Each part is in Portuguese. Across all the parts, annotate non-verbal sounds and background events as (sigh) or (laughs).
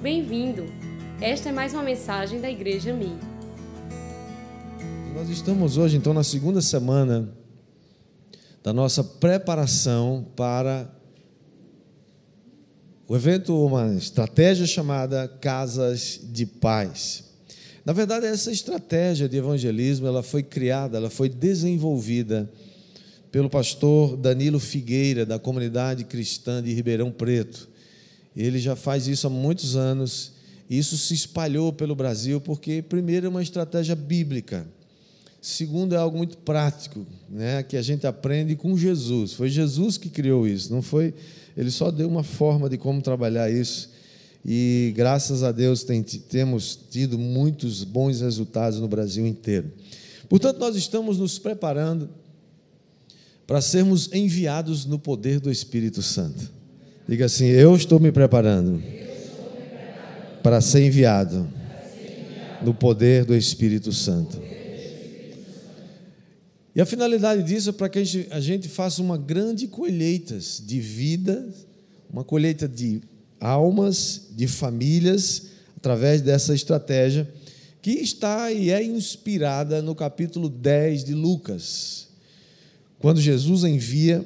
Bem-vindo! Esta é mais uma mensagem da Igreja Mi. Nós estamos hoje, então, na segunda semana da nossa preparação para o evento, uma estratégia chamada Casas de Paz. Na verdade, essa estratégia de evangelismo, ela foi criada, ela foi desenvolvida pelo pastor Danilo Figueira, da comunidade cristã de Ribeirão Preto. Ele já faz isso há muitos anos. Isso se espalhou pelo Brasil porque, primeiro, é uma estratégia bíblica. Segundo, é algo muito prático, né, que a gente aprende com Jesus. Foi Jesus que criou isso, não foi? Ele só deu uma forma de como trabalhar isso. E graças a Deus tem, temos tido muitos bons resultados no Brasil inteiro. Portanto, nós estamos nos preparando para sermos enviados no poder do Espírito Santo. Diga assim: Eu estou me preparando para ser enviado no poder do Espírito Santo. E a finalidade disso é para que a gente, a gente faça uma grande colheita de vida, uma colheita de almas, de famílias, através dessa estratégia que está e é inspirada no capítulo 10 de Lucas quando Jesus envia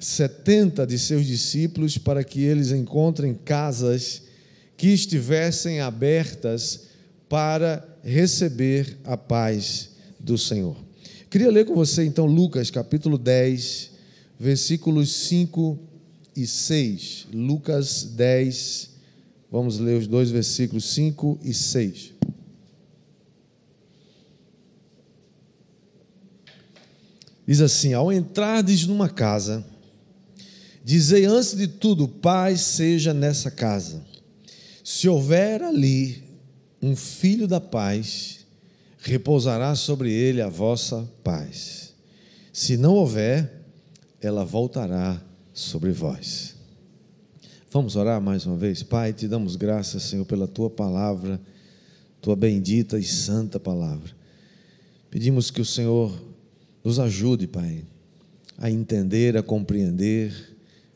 70 de seus discípulos para que eles encontrem casas que estivessem abertas para receber a paz do Senhor. Queria ler com você então Lucas capítulo 10, versículos 5 e 6. Lucas 10, vamos ler os dois versículos 5 e 6. Diz assim: Ao entrardes numa casa, dizei antes de tudo, paz seja nessa casa. Se houver ali um filho da paz, repousará sobre ele a vossa paz. Se não houver, ela voltará sobre vós. Vamos orar mais uma vez? Pai, te damos graças, Senhor, pela tua palavra, tua bendita e santa palavra. Pedimos que o Senhor nos ajude, Pai, a entender, a compreender,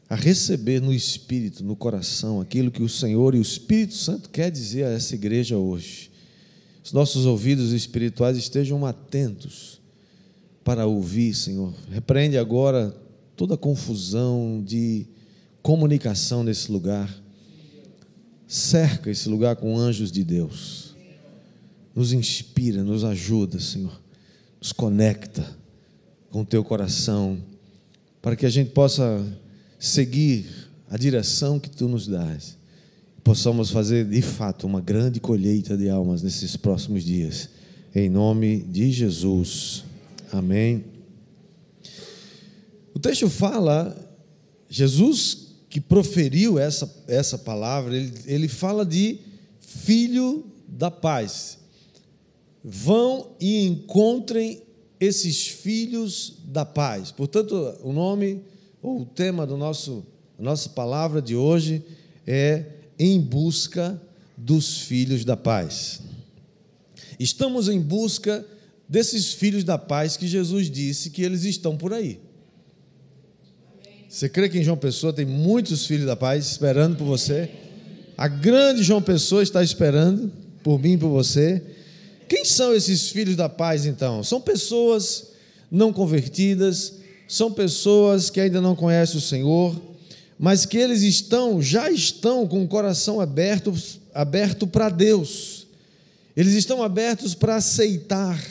a receber no espírito, no coração, aquilo que o Senhor e o Espírito Santo quer dizer a essa igreja hoje. Os nossos ouvidos espirituais estejam atentos para ouvir, Senhor. Repreende agora toda confusão de comunicação nesse lugar. Cerca esse lugar com anjos de Deus. Nos inspira, nos ajuda, Senhor. Nos conecta com o teu coração, para que a gente possa seguir a direção que tu nos dás. Possamos fazer de fato uma grande colheita de almas nesses próximos dias. Em nome de Jesus. Amém. O texto fala, Jesus que proferiu essa, essa palavra, ele, ele fala de filho da paz. Vão e encontrem esses filhos da paz. Portanto, o nome ou o tema do nosso nossa palavra de hoje é em busca dos filhos da paz. Estamos em busca desses filhos da paz que Jesus disse que eles estão por aí. Você crê que em João Pessoa tem muitos filhos da paz esperando por você? A grande João Pessoa está esperando por mim e por você. Quem são esses filhos da paz, então? São pessoas não convertidas, são pessoas que ainda não conhecem o Senhor, mas que eles estão, já estão com o coração aberto, aberto para Deus. Eles estão abertos para aceitar,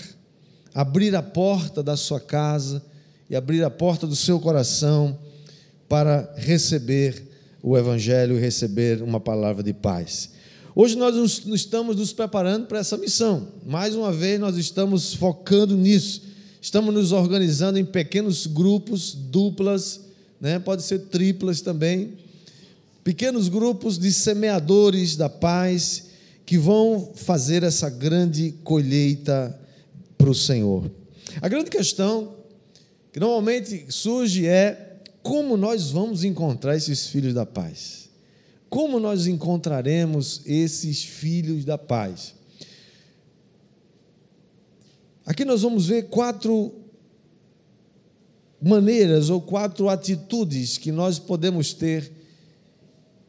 abrir a porta da sua casa e abrir a porta do seu coração para receber o Evangelho e receber uma palavra de paz. Hoje nós estamos nos preparando para essa missão. Mais uma vez, nós estamos focando nisso. Estamos nos organizando em pequenos grupos, duplas, né? pode ser triplas também. Pequenos grupos de semeadores da paz que vão fazer essa grande colheita para o Senhor. A grande questão que normalmente surge é como nós vamos encontrar esses filhos da paz. Como nós encontraremos esses filhos da paz? Aqui nós vamos ver quatro maneiras ou quatro atitudes que nós podemos ter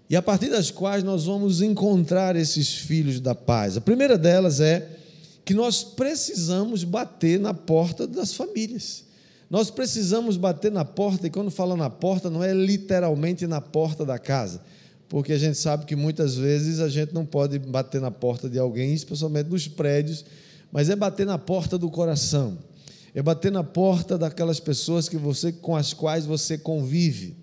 e a partir das quais nós vamos encontrar esses filhos da paz. A primeira delas é que nós precisamos bater na porta das famílias. Nós precisamos bater na porta, e quando fala na porta, não é literalmente na porta da casa, porque a gente sabe que muitas vezes a gente não pode bater na porta de alguém, especialmente nos prédios, mas é bater na porta do coração, é bater na porta daquelas pessoas que você, com as quais você convive.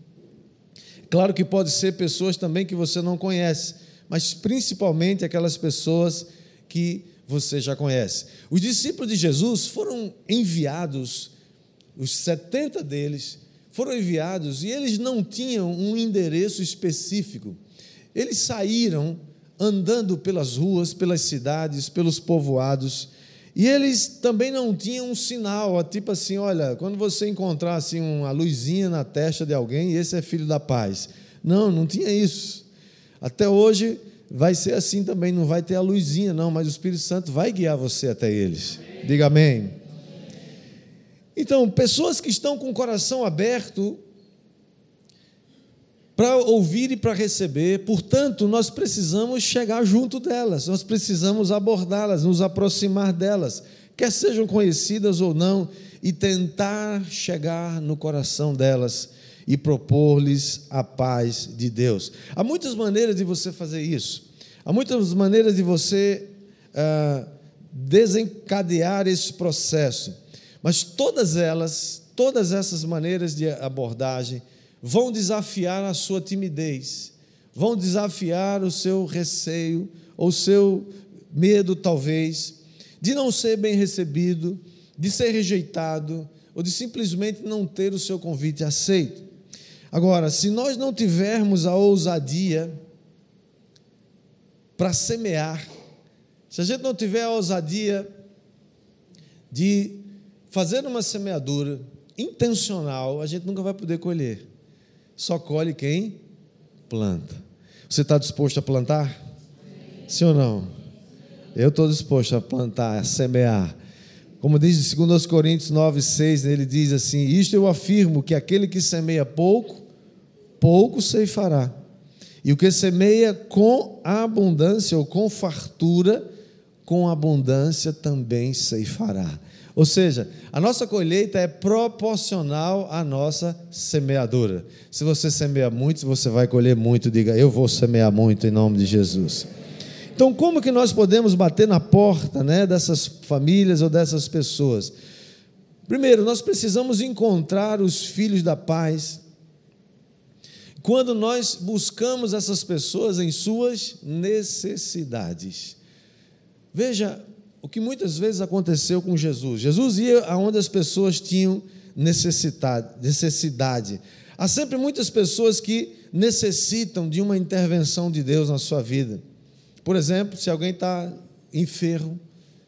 Claro que pode ser pessoas também que você não conhece, mas principalmente aquelas pessoas que você já conhece. Os discípulos de Jesus foram enviados, os 70 deles foram enviados e eles não tinham um endereço específico. Eles saíram andando pelas ruas, pelas cidades, pelos povoados, e eles também não tinham um sinal, tipo assim, olha, quando você encontrar assim, uma luzinha na testa de alguém, esse é filho da paz. Não, não tinha isso. Até hoje vai ser assim também, não vai ter a luzinha, não, mas o Espírito Santo vai guiar você até eles. Diga amém. Então, pessoas que estão com o coração aberto para ouvir e para receber, portanto, nós precisamos chegar junto delas, nós precisamos abordá-las, nos aproximar delas, quer sejam conhecidas ou não, e tentar chegar no coração delas e propor-lhes a paz de Deus. Há muitas maneiras de você fazer isso, há muitas maneiras de você ah, desencadear esse processo, mas todas elas, todas essas maneiras de abordagem, vão desafiar a sua timidez, vão desafiar o seu receio, ou o seu medo, talvez, de não ser bem recebido, de ser rejeitado, ou de simplesmente não ter o seu convite aceito. Agora, se nós não tivermos a ousadia para semear, se a gente não tiver a ousadia de fazer uma semeadura intencional, a gente nunca vai poder colher. Só colhe quem planta. Você está disposto a plantar? Sim, Sim ou não? Eu estou disposto a plantar, a semear. Como diz em 2 Coríntios 9, 6, ele diz assim: Isto eu afirmo que aquele que semeia pouco, pouco ceifará. E o que semeia com abundância ou com fartura, com abundância também ceifará. Ou seja, a nossa colheita é proporcional à nossa semeadura. Se você semeia muito, você vai colher muito. Diga, eu vou semear muito em nome de Jesus. Então, como que nós podemos bater na porta né, dessas famílias ou dessas pessoas? Primeiro, nós precisamos encontrar os filhos da paz. Quando nós buscamos essas pessoas em suas necessidades. Veja, o que muitas vezes aconteceu com Jesus. Jesus ia aonde as pessoas tinham necessidade. Há sempre muitas pessoas que necessitam de uma intervenção de Deus na sua vida. Por exemplo, se alguém está enfermo,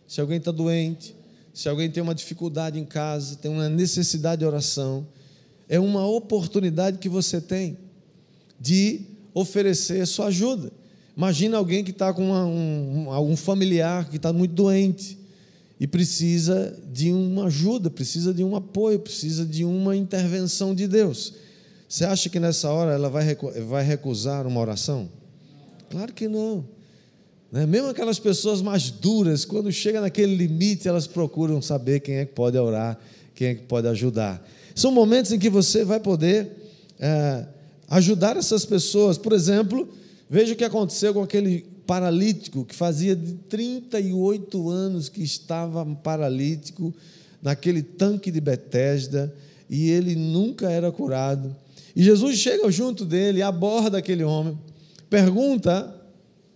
se alguém está doente, se alguém tem uma dificuldade em casa, tem uma necessidade de oração, é uma oportunidade que você tem de oferecer sua ajuda. Imagina alguém que está com uma, um, algum familiar que está muito doente e precisa de uma ajuda, precisa de um apoio, precisa de uma intervenção de Deus. Você acha que nessa hora ela vai, recusar uma oração? Claro que não. Né? Mesmo aquelas pessoas mais duras, quando chega naquele limite, elas procuram saber quem é que pode orar, quem é que pode ajudar. São momentos em que você vai poder é, ajudar essas pessoas. Por exemplo, Veja o que aconteceu com aquele paralítico que fazia de 38 anos que estava paralítico naquele tanque de Betesda e ele nunca era curado. E Jesus chega junto dele, aborda aquele homem, pergunta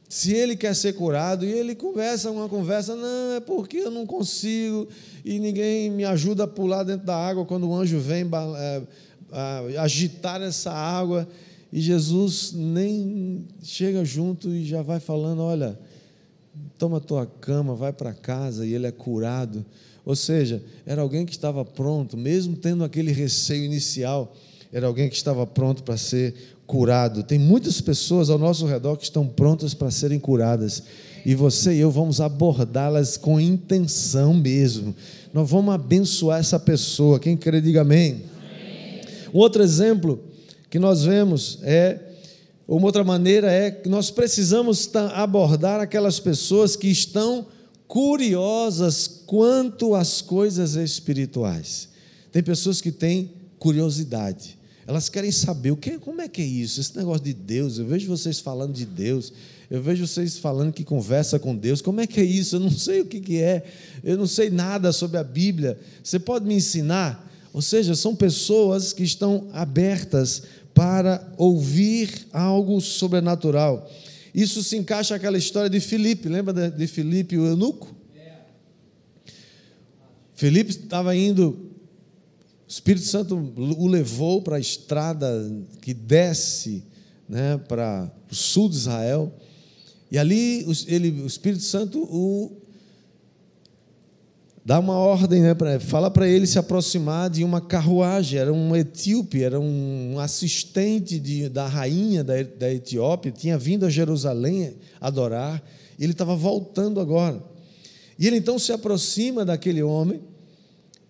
se ele quer ser curado e ele conversa uma conversa, não, é porque eu não consigo e ninguém me ajuda a pular dentro da água quando o anjo vem é, agitar essa água. E Jesus nem chega junto e já vai falando: olha, toma tua cama, vai para casa, e ele é curado. Ou seja, era alguém que estava pronto, mesmo tendo aquele receio inicial, era alguém que estava pronto para ser curado. Tem muitas pessoas ao nosso redor que estão prontas para serem curadas. E você e eu vamos abordá-las com intenção mesmo. Nós vamos abençoar essa pessoa. Quem crê, diga amém. amém. Um outro exemplo que nós vemos é uma outra maneira é que nós precisamos abordar aquelas pessoas que estão curiosas quanto às coisas espirituais. Tem pessoas que têm curiosidade. Elas querem saber o que, como é que é isso, esse negócio de Deus. Eu vejo vocês falando de Deus, eu vejo vocês falando que conversa com Deus. Como é que é isso? Eu não sei o que, que é, eu não sei nada sobre a Bíblia. Você pode me ensinar? Ou seja, são pessoas que estão abertas para ouvir algo sobrenatural. Isso se encaixa aquela história de Filipe, lembra de Filipe o eunuco? Filipe estava indo, o Espírito Santo o levou para a estrada que desce né, para o sul de Israel, e ali ele, o Espírito Santo o dá uma ordem, né, pra, fala para ele se aproximar de uma carruagem. Era um etíope, era um assistente de, da rainha da, da Etiópia, tinha vindo a Jerusalém adorar, e ele estava voltando agora. E ele então se aproxima daquele homem,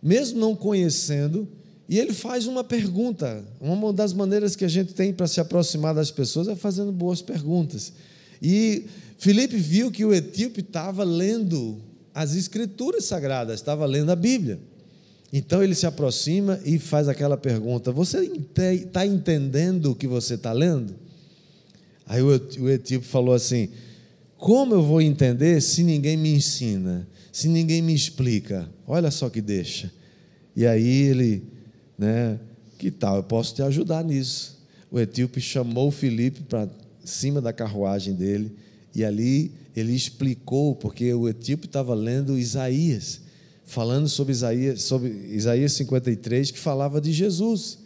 mesmo não conhecendo, e ele faz uma pergunta. Uma das maneiras que a gente tem para se aproximar das pessoas é fazendo boas perguntas. E Felipe viu que o etíope estava lendo as escrituras sagradas, estava lendo a Bíblia. Então ele se aproxima e faz aquela pergunta: Você está entendendo o que você está lendo? Aí o etíope falou assim: Como eu vou entender se ninguém me ensina, se ninguém me explica? Olha só que deixa. E aí ele, né, que tal? Eu posso te ajudar nisso. O etíope chamou o Filipe para cima da carruagem dele e ali ele explicou, porque o etíope estava lendo Isaías, falando sobre Isaías, sobre Isaías 53, que falava de Jesus.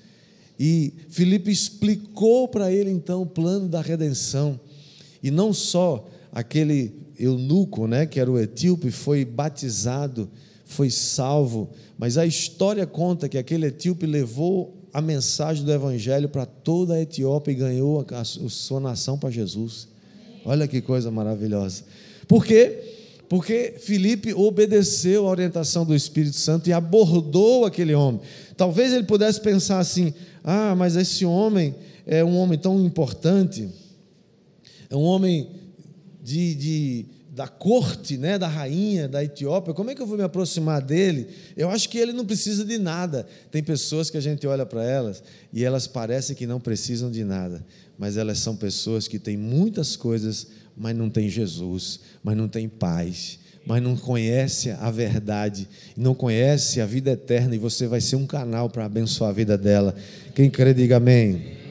E Filipe explicou para ele então o plano da redenção. E não só aquele eunuco, né, que era o etíope, foi batizado, foi salvo, mas a história conta que aquele etíope levou a mensagem do evangelho para toda a Etiópia e ganhou a, a sua nação para Jesus. Olha que coisa maravilhosa. Por quê? Porque Felipe obedeceu a orientação do Espírito Santo e abordou aquele homem. Talvez ele pudesse pensar assim: ah, mas esse homem é um homem tão importante, é um homem de, de da corte, né, da rainha da Etiópia, como é que eu vou me aproximar dele? Eu acho que ele não precisa de nada. Tem pessoas que a gente olha para elas e elas parecem que não precisam de nada, mas elas são pessoas que têm muitas coisas, mas não têm Jesus, mas não têm paz, mas não conhece a verdade, não conhece a vida eterna e você vai ser um canal para abençoar a vida dela. Quem crê, diga amém.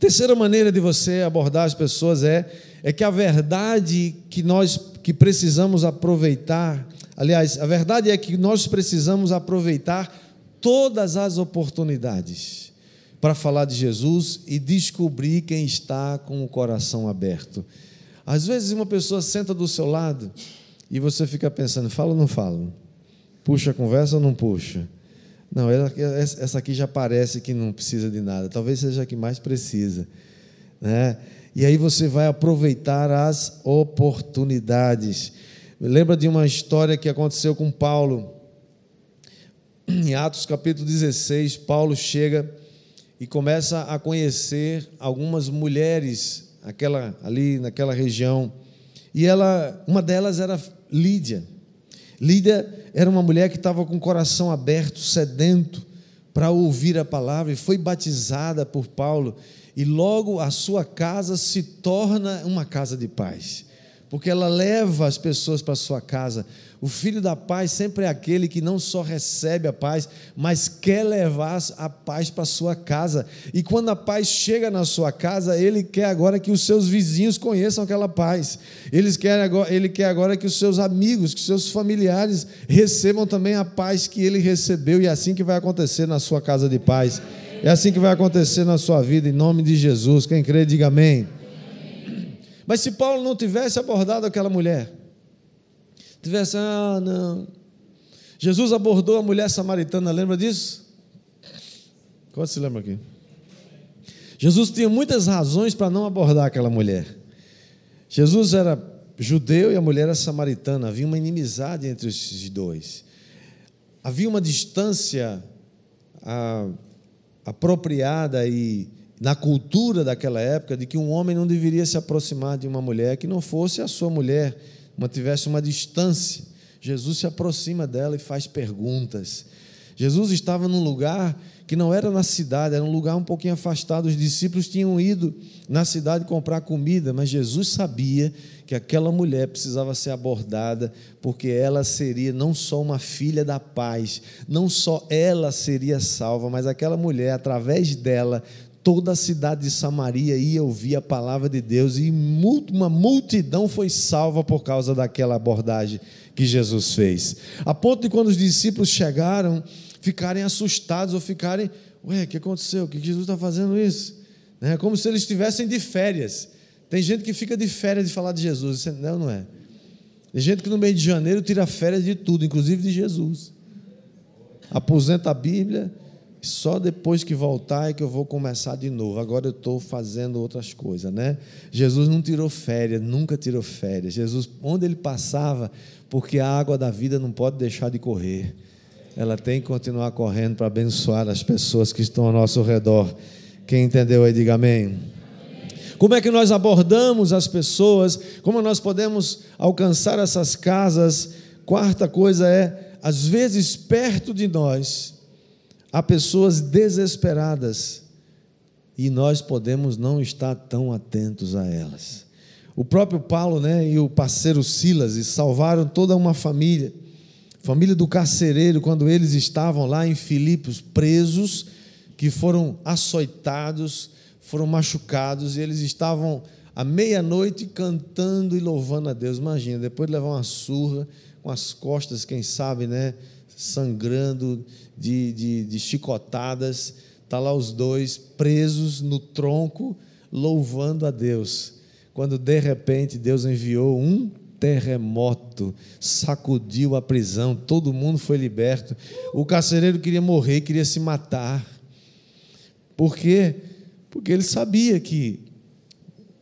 Terceira maneira de você abordar as pessoas é é que a verdade que nós que precisamos aproveitar, aliás, a verdade é que nós precisamos aproveitar todas as oportunidades para falar de Jesus e descobrir quem está com o coração aberto. Às vezes uma pessoa senta do seu lado e você fica pensando, fala ou não fala? Puxa a conversa ou não puxa? Não, essa aqui já parece que não precisa de nada, talvez seja a que mais precisa. Né? E aí você vai aproveitar as oportunidades. Lembra de uma história que aconteceu com Paulo. Em Atos capítulo 16, Paulo chega e começa a conhecer algumas mulheres aquela, ali naquela região. E ela, uma delas era Lídia. Lídia era uma mulher que estava com o coração aberto, sedento para ouvir a palavra e foi batizada por Paulo e logo a sua casa se torna uma casa de paz, porque ela leva as pessoas para sua casa. O filho da paz sempre é aquele que não só recebe a paz, mas quer levar a paz para sua casa. E quando a paz chega na sua casa, ele quer agora que os seus vizinhos conheçam aquela paz. Eles querem agora, ele quer agora que os seus amigos, que os seus familiares recebam também a paz que ele recebeu, e é assim que vai acontecer na sua casa de paz. É assim que vai acontecer na sua vida, em nome de Jesus. Quem crê, diga amém. Mas se Paulo não tivesse abordado aquela mulher, tivesse, ah, não. Jesus abordou a mulher samaritana, lembra disso? Quanto se lembra aqui? Jesus tinha muitas razões para não abordar aquela mulher. Jesus era judeu e a mulher era samaritana, havia uma inimizade entre os dois. Havia uma distância. Ah, apropriada e, na cultura daquela época de que um homem não deveria se aproximar de uma mulher que não fosse a sua mulher, mantivesse uma distância. Jesus se aproxima dela e faz perguntas. Jesus estava num lugar que não era na cidade, era um lugar um pouquinho afastado. Os discípulos tinham ido na cidade comprar comida, mas Jesus sabia que aquela mulher precisava ser abordada, porque ela seria não só uma filha da paz, não só ela seria salva, mas aquela mulher, através dela, toda a cidade de Samaria ia ouvir a palavra de Deus e uma multidão foi salva por causa daquela abordagem que Jesus fez. A ponto de quando os discípulos chegaram, ficarem assustados ou ficarem, ué, o que aconteceu? O que Jesus está fazendo isso? É como se eles estivessem de férias. Tem gente que fica de férias de falar de Jesus. Isso não, não é. Tem gente que no mês de janeiro tira férias de tudo, inclusive de Jesus. Aposenta a Bíblia, só depois que voltar é que eu vou começar de novo. Agora eu estou fazendo outras coisas, né? Jesus não tirou férias, nunca tirou férias. Jesus, onde ele passava, porque a água da vida não pode deixar de correr ela tem que continuar correndo para abençoar as pessoas que estão ao nosso redor. Quem entendeu aí, diga amém. Como é que nós abordamos as pessoas? Como nós podemos alcançar essas casas? Quarta coisa é, às vezes, perto de nós, há pessoas desesperadas e nós podemos não estar tão atentos a elas. O próprio Paulo né, e o parceiro Silas salvaram toda uma família família do carcereiro, quando eles estavam lá em Filipos, presos, que foram açoitados, foram machucados, e eles estavam à meia-noite cantando e louvando a Deus. Imagina, depois de levar uma surra, com as costas, quem sabe, né, sangrando de, de, de chicotadas, está lá os dois presos no tronco, louvando a Deus. Quando de repente Deus enviou um terremoto sacudiu a prisão, todo mundo foi liberto. O carcereiro queria morrer, queria se matar. Por quê? Porque ele sabia que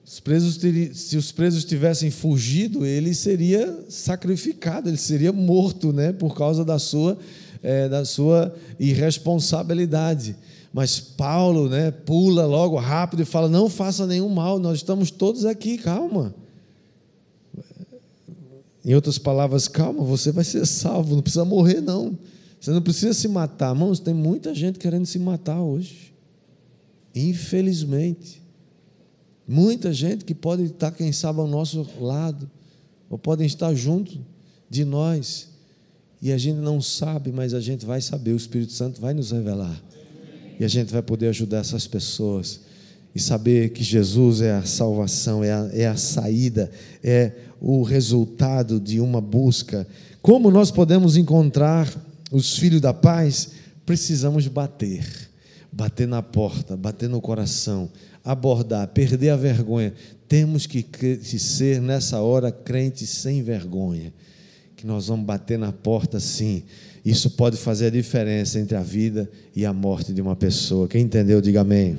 os presos, se os presos tivessem fugido, ele seria sacrificado, ele seria morto, né, por causa da sua, é, da sua irresponsabilidade. Mas Paulo, né, pula logo rápido e fala: não faça nenhum mal, nós estamos todos aqui, calma. Em outras palavras, calma, você vai ser salvo, não precisa morrer, não. Você não precisa se matar. Irmãos, tem muita gente querendo se matar hoje. Infelizmente. Muita gente que pode estar, quem sabe, ao nosso lado, ou podem estar junto de nós, e a gente não sabe, mas a gente vai saber, o Espírito Santo vai nos revelar, e a gente vai poder ajudar essas pessoas, e saber que Jesus é a salvação, é a, é a saída, é o resultado de uma busca. Como nós podemos encontrar os filhos da paz? Precisamos bater, bater na porta, bater no coração, abordar, perder a vergonha. Temos que ser nessa hora crentes sem vergonha, que nós vamos bater na porta sim. Isso pode fazer a diferença entre a vida e a morte de uma pessoa. Quem entendeu, diga amém.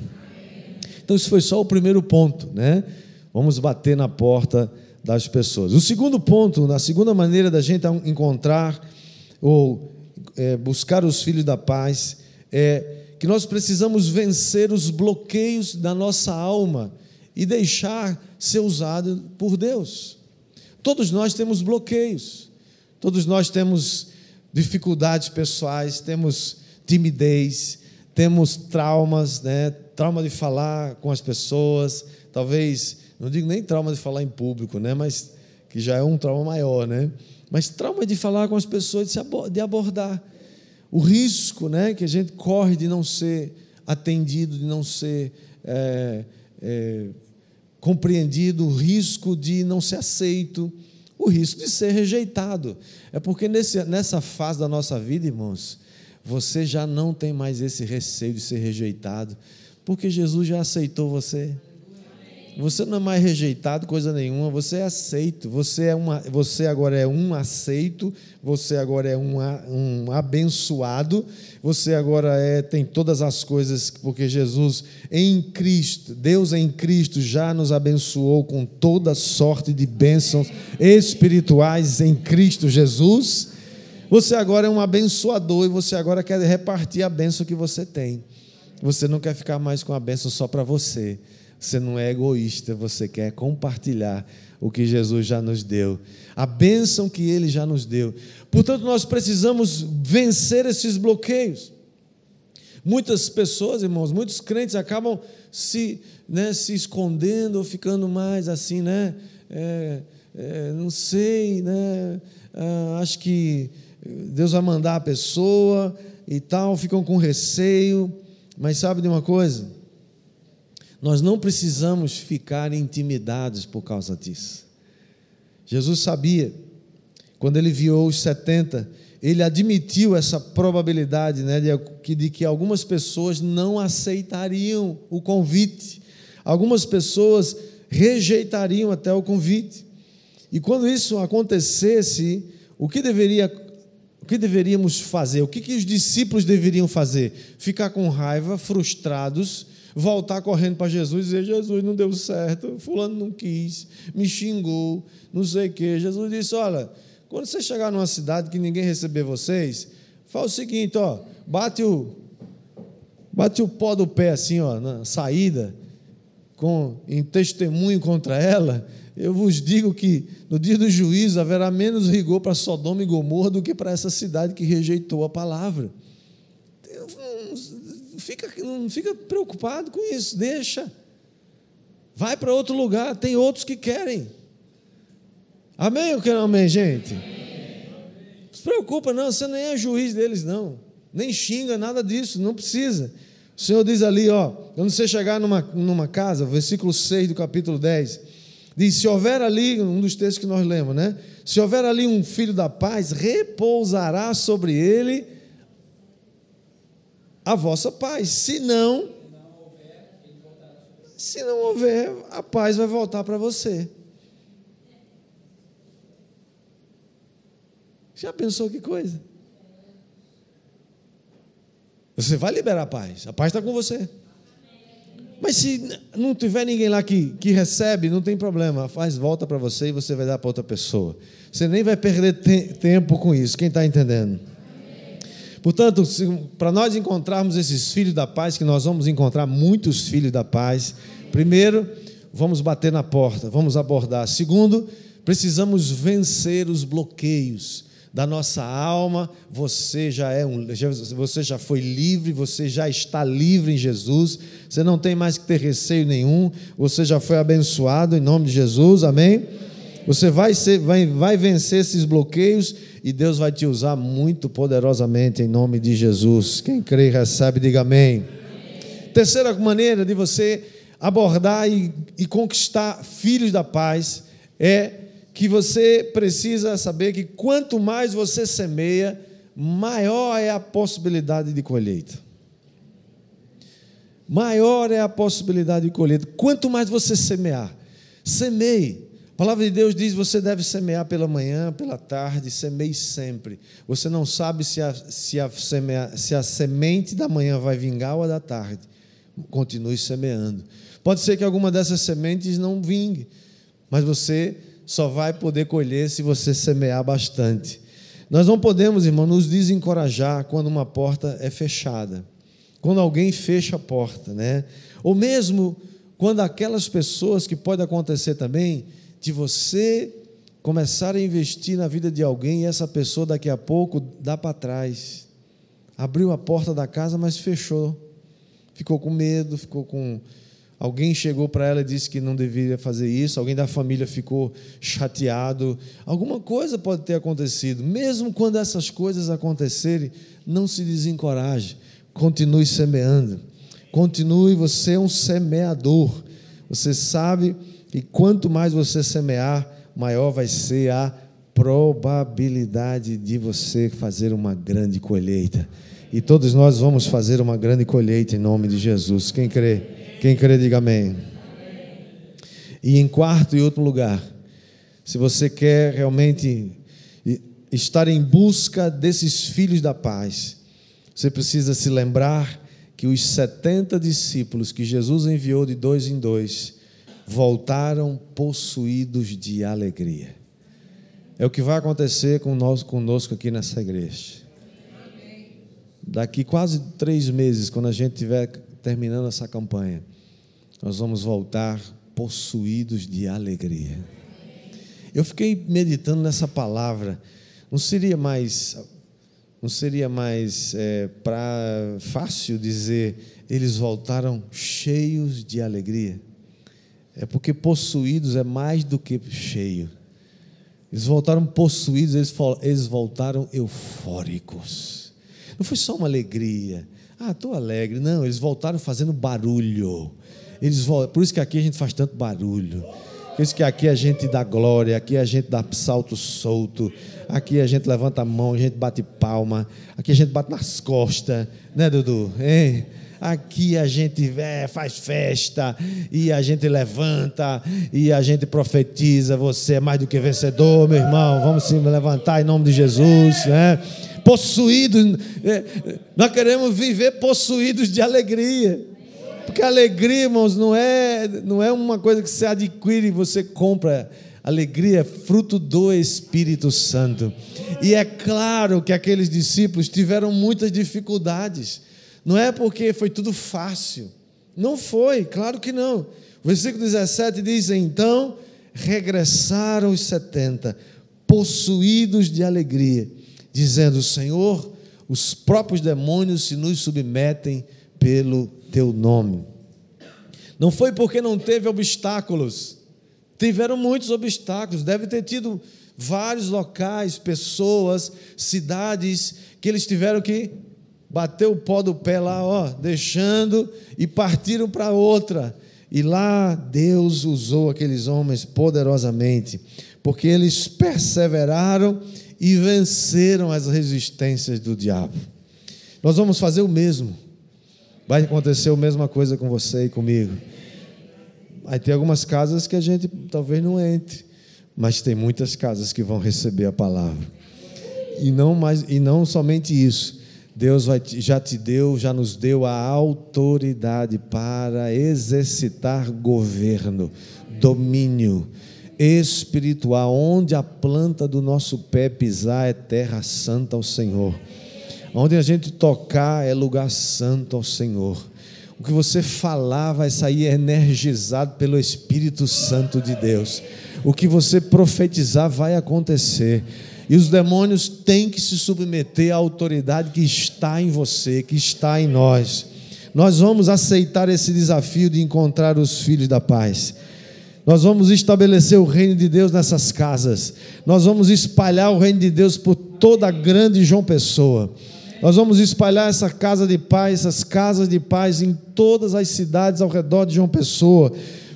Então, isso foi só o primeiro ponto, né? Vamos bater na porta das pessoas. O segundo ponto, a segunda maneira da gente encontrar ou é, buscar os filhos da paz é que nós precisamos vencer os bloqueios da nossa alma e deixar ser usado por Deus. Todos nós temos bloqueios, todos nós temos dificuldades pessoais, temos timidez, temos traumas, né? Trauma de falar com as pessoas, talvez não digo nem trauma de falar em público, né? Mas que já é um trauma maior, né? Mas trauma de falar com as pessoas, de abordar o risco, né? Que a gente corre de não ser atendido, de não ser é, é, compreendido, o risco de não ser aceito, o risco de ser rejeitado. É porque nesse, nessa fase da nossa vida, irmãos, você já não tem mais esse receio de ser rejeitado, porque Jesus já aceitou você. Você não é mais rejeitado, coisa nenhuma, você é aceito. Você, é uma, você agora é um aceito, você agora é um, um abençoado, você agora é, tem todas as coisas, porque Jesus em Cristo, Deus em Cristo já nos abençoou com toda sorte de bênçãos espirituais em Cristo Jesus. Você agora é um abençoador e você agora quer repartir a bênção que você tem. Você não quer ficar mais com a bênção só para você. Você não é egoísta, você quer compartilhar o que Jesus já nos deu, a bênção que ele já nos deu. Portanto, nós precisamos vencer esses bloqueios. Muitas pessoas, irmãos, muitos crentes acabam se, né, se escondendo ou ficando mais assim, né? É, é, não sei, né? Ah, acho que Deus vai mandar a pessoa e tal, ficam com receio. Mas sabe de uma coisa? Nós não precisamos ficar intimidados por causa disso. Jesus sabia, quando ele viu os 70, ele admitiu essa probabilidade né, de, que, de que algumas pessoas não aceitariam o convite, algumas pessoas rejeitariam até o convite. E quando isso acontecesse, o que deveria que deveríamos fazer? O que, que os discípulos deveriam fazer? Ficar com raiva, frustrados, voltar correndo para Jesus e dizer: Jesus não deu certo, Fulano não quis, me xingou, não sei o quê. Jesus disse: Olha, quando você chegar numa cidade que ninguém receber vocês, faz o seguinte: ó, bate o, bate o pó do pé assim, ó, na saída, com, em testemunho contra ela. Eu vos digo que no dia do juízo haverá menos rigor para Sodoma e Gomorra do que para essa cidade que rejeitou a palavra fica, não fica preocupado com isso, deixa. Vai para outro lugar, tem outros que querem. Amém ou que não amém, gente? Não se preocupa, não, você nem é juiz deles, não. Nem xinga, nada disso, não precisa. O Senhor diz ali, ó, quando você chegar numa, numa casa, versículo 6 do capítulo 10, diz: Se houver ali, um dos textos que nós lemos, né? Se houver ali um filho da paz, repousará sobre ele a vossa paz. Se não, se não houver, a paz vai voltar para você. Já pensou que coisa? Você vai liberar a paz, a paz está com você. Mas se não tiver ninguém lá que, que recebe, não tem problema, a paz volta para você e você vai dar para outra pessoa. Você nem vai perder te tempo com isso, quem está entendendo? Portanto, para nós encontrarmos esses filhos da paz, que nós vamos encontrar muitos filhos da paz, primeiro, vamos bater na porta, vamos abordar. Segundo, precisamos vencer os bloqueios da nossa alma. Você já é um, você já foi livre, você já está livre em Jesus. Você não tem mais que ter receio nenhum. Você já foi abençoado em nome de Jesus. Amém. Você vai, ser, vai, vai vencer esses bloqueios e Deus vai te usar muito poderosamente em nome de Jesus. Quem crê recebe, diga amém. amém. Terceira maneira de você abordar e, e conquistar filhos da paz é que você precisa saber que quanto mais você semeia, maior é a possibilidade de colheita. Maior é a possibilidade de colheita. Quanto mais você semear, semeie. A palavra de Deus diz: você deve semear pela manhã, pela tarde, semeie sempre. Você não sabe se a, se a, semea, se a semente da manhã vai vingar ou a da tarde. Continue semeando. Pode ser que alguma dessas sementes não vingue, mas você só vai poder colher se você semear bastante. Nós não podemos, irmão, nos desencorajar quando uma porta é fechada, quando alguém fecha a porta, né? Ou mesmo quando aquelas pessoas que pode acontecer também de você começar a investir na vida de alguém e essa pessoa daqui a pouco dá para trás. Abriu a porta da casa, mas fechou. Ficou com medo, ficou com. Alguém chegou para ela e disse que não deveria fazer isso, alguém da família ficou chateado. Alguma coisa pode ter acontecido. Mesmo quando essas coisas acontecerem, não se desencoraje. Continue semeando. Continue, você é um semeador. Você sabe e quanto mais você semear, maior vai ser a probabilidade de você fazer uma grande colheita. E todos nós vamos fazer uma grande colheita em nome de Jesus. Quem crê? Quem crê, diga amém. E em quarto e último lugar, se você quer realmente estar em busca desses filhos da paz, você precisa se lembrar que os 70 discípulos que Jesus enviou de dois em dois, voltaram possuídos de alegria. É o que vai acontecer com nós, conosco aqui nessa igreja. Daqui quase três meses, quando a gente tiver terminando essa campanha, nós vamos voltar possuídos de alegria. Eu fiquei meditando nessa palavra. Não seria mais, não seria mais é, para fácil dizer eles voltaram cheios de alegria? É porque possuídos é mais do que cheio. Eles voltaram possuídos, eles, eles voltaram eufóricos. Não foi só uma alegria. Ah, estou alegre. Não, eles voltaram fazendo barulho. Eles voltam, por isso que aqui a gente faz tanto barulho. Por isso que aqui a gente dá glória, aqui a gente dá salto solto, aqui a gente levanta a mão, a gente bate palma, aqui a gente bate nas costas, né, Dudu? Hein? Aqui a gente é, faz festa e a gente levanta e a gente profetiza. Você é mais do que vencedor, meu irmão. Vamos se levantar em nome de Jesus, né? Possuídos, é, nós queremos viver possuídos de alegria. Porque alegria, irmãos, não é, não é uma coisa que você adquire e você compra. Alegria é fruto do Espírito Santo. E é claro que aqueles discípulos tiveram muitas dificuldades. Não é porque foi tudo fácil. Não foi, claro que não. O versículo 17 diz: Então regressaram os setenta, possuídos de alegria, dizendo: Senhor, os próprios demônios se nos submetem pelo teu nome. Não foi porque não teve obstáculos, tiveram muitos obstáculos, deve ter tido vários locais, pessoas, cidades que eles tiveram que bateu o pó do pé lá, ó, deixando e partiram para outra. E lá Deus usou aqueles homens poderosamente, porque eles perseveraram e venceram as resistências do diabo. Nós vamos fazer o mesmo. Vai acontecer a mesma coisa com você e comigo. Vai ter algumas casas que a gente talvez não entre, mas tem muitas casas que vão receber a palavra. E não mais e não somente isso, Deus vai, já te deu, já nos deu a autoridade para exercitar governo, domínio espiritual. Onde a planta do nosso pé pisar é terra santa ao Senhor. Onde a gente tocar é lugar santo ao Senhor. O que você falar vai sair energizado pelo Espírito Santo de Deus. O que você profetizar vai acontecer. E os demônios têm que se submeter à autoridade que está em você, que está em nós. Nós vamos aceitar esse desafio de encontrar os filhos da paz. Nós vamos estabelecer o reino de Deus nessas casas. Nós vamos espalhar o reino de Deus por toda a grande João Pessoa. Nós vamos espalhar essa casa de paz, essas casas de paz em todas as cidades ao redor de João Pessoa.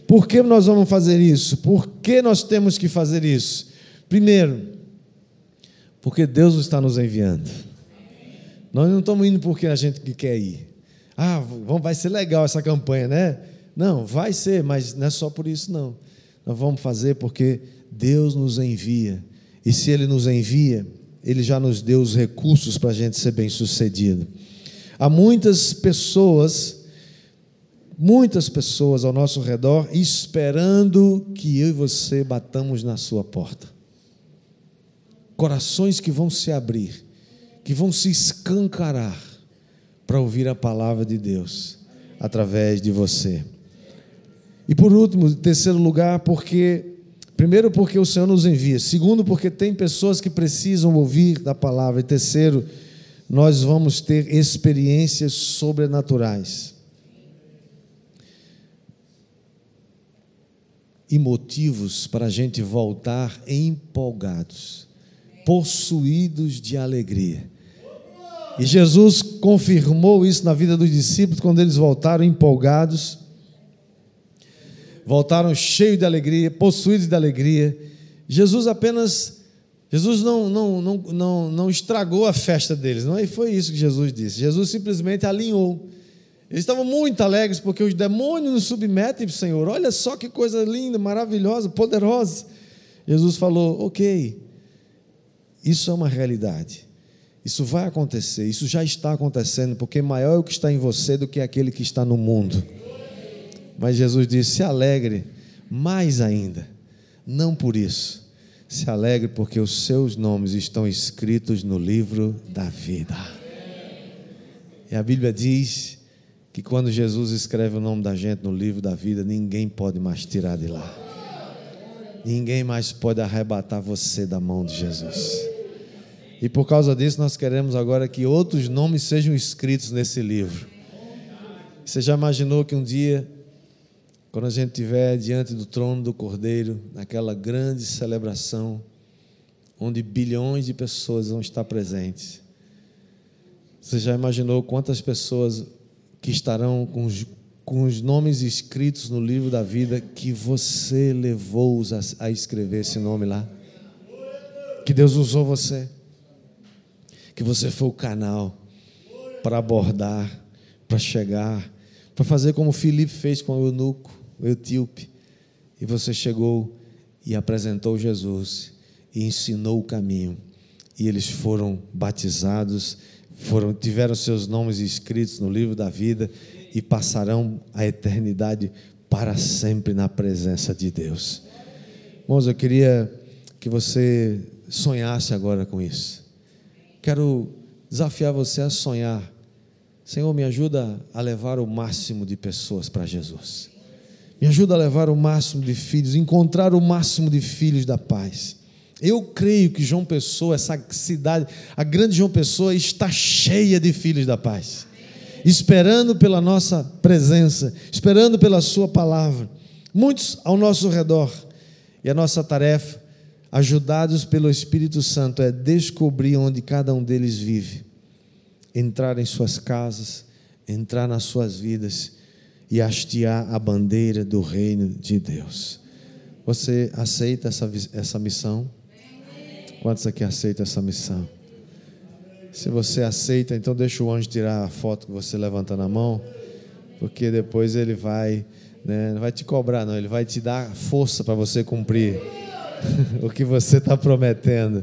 Por que nós vamos fazer isso? Por que nós temos que fazer isso? Primeiro, porque Deus está nos enviando. Nós não estamos indo porque a gente quer ir. Ah, vai ser legal essa campanha, né? Não, vai ser, mas não é só por isso, não. Nós vamos fazer porque Deus nos envia. E se Ele nos envia, Ele já nos deu os recursos para a gente ser bem sucedido. Há muitas pessoas, muitas pessoas ao nosso redor, esperando que eu e você batamos na sua porta corações que vão se abrir, que vão se escancarar para ouvir a palavra de Deus através de você. E por último, terceiro lugar, porque primeiro porque o Senhor nos envia, segundo porque tem pessoas que precisam ouvir da palavra e terceiro, nós vamos ter experiências sobrenaturais. E motivos para a gente voltar empolgados possuídos de alegria. E Jesus confirmou isso na vida dos discípulos quando eles voltaram empolgados, voltaram cheios de alegria, possuídos de alegria. Jesus apenas, Jesus não, não, não, não, não estragou a festa deles, não é? foi isso que Jesus disse. Jesus simplesmente alinhou. Eles estavam muito alegres porque os demônios nos submetem, Senhor. Olha só que coisa linda, maravilhosa, poderosa. Jesus falou: Ok, isso é uma realidade. Isso vai acontecer, isso já está acontecendo, porque maior é o que está em você do que aquele que está no mundo. Mas Jesus disse: se alegre mais ainda, não por isso, se alegre porque os seus nomes estão escritos no livro da vida. E a Bíblia diz que quando Jesus escreve o nome da gente no livro da vida, ninguém pode mais tirar de lá. Ninguém mais pode arrebatar você da mão de Jesus. E por causa disso, nós queremos agora que outros nomes sejam escritos nesse livro. Você já imaginou que um dia, quando a gente estiver diante do trono do Cordeiro, naquela grande celebração, onde bilhões de pessoas vão estar presentes, você já imaginou quantas pessoas que estarão com os, com os nomes escritos no livro da vida que você levou-os a, a escrever esse nome lá? Que Deus usou você, que você foi o canal para abordar, para chegar, para fazer como Filipe fez com o eunuco, o etíope, e você chegou e apresentou Jesus e ensinou o caminho, e eles foram batizados foram tiveram seus nomes escritos no livro da vida e passarão a eternidade para sempre na presença de Deus. Irmãos, eu queria que você sonhasse agora com isso. Quero desafiar você a sonhar. Senhor, me ajuda a levar o máximo de pessoas para Jesus. Me ajuda a levar o máximo de filhos, encontrar o máximo de filhos da paz. Eu creio que João Pessoa, essa cidade, a grande João Pessoa, está cheia de filhos da paz, esperando pela nossa presença, esperando pela Sua palavra. Muitos ao nosso redor. E a nossa tarefa, ajudados pelo Espírito Santo, é descobrir onde cada um deles vive, entrar em suas casas, entrar nas suas vidas e hastear a bandeira do reino de Deus. Você aceita essa, essa missão? Quantos aqui aceitam essa missão? Se você aceita, então deixa o anjo tirar a foto que você levantando a mão, porque depois ele vai, né, não vai te cobrar, não, ele vai te dar força para você cumprir (laughs) o que você está prometendo.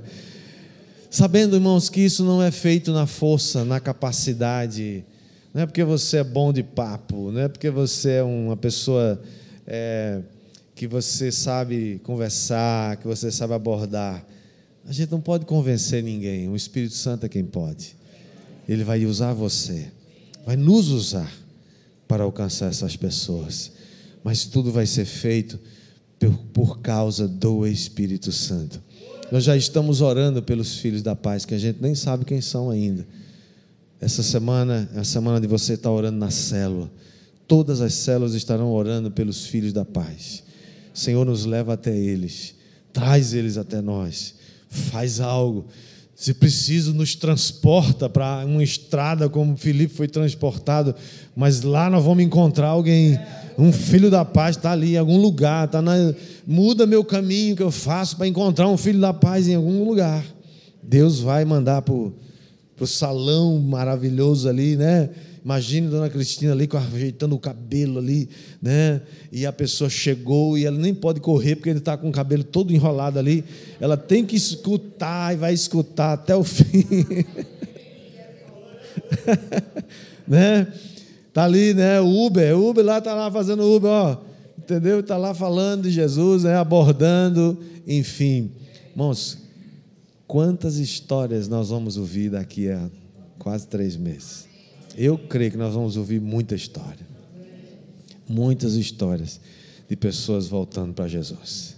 Sabendo, irmãos, que isso não é feito na força, na capacidade, não é porque você é bom de papo, não é porque você é uma pessoa é, que você sabe conversar, que você sabe abordar a gente não pode convencer ninguém, o Espírito Santo é quem pode. Ele vai usar você, vai nos usar para alcançar essas pessoas. Mas tudo vai ser feito por, por causa do Espírito Santo. Nós já estamos orando pelos filhos da paz, que a gente nem sabe quem são ainda. Essa semana é a semana de você estar orando na célula. Todas as células estarão orando pelos filhos da paz. Senhor, nos leva até eles, traz eles até nós faz algo. Se preciso, nos transporta para uma estrada como Filipe foi transportado, mas lá nós vamos encontrar alguém, um filho da paz está ali em algum lugar, tá na, muda meu caminho que eu faço para encontrar um filho da paz em algum lugar. Deus vai mandar para o salão maravilhoso ali, né? Imagine a dona Cristina ali ajeitando o cabelo ali, né? E a pessoa chegou e ela nem pode correr porque ele está com o cabelo todo enrolado ali. Ela tem que escutar e vai escutar até o (laughs) fim. (laughs) né? Tá ali, né? O Uber, o Uber lá tá lá fazendo Uber, ó. Entendeu? Tá lá falando de Jesus, né? abordando, enfim. Irmãos, quantas histórias nós vamos ouvir daqui a quase três meses? Eu creio que nós vamos ouvir muita história. Muitas histórias de pessoas voltando para Jesus.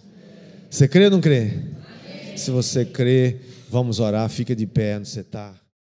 Você crê ou não crê? Se você crê, vamos orar, fica de pé onde você está.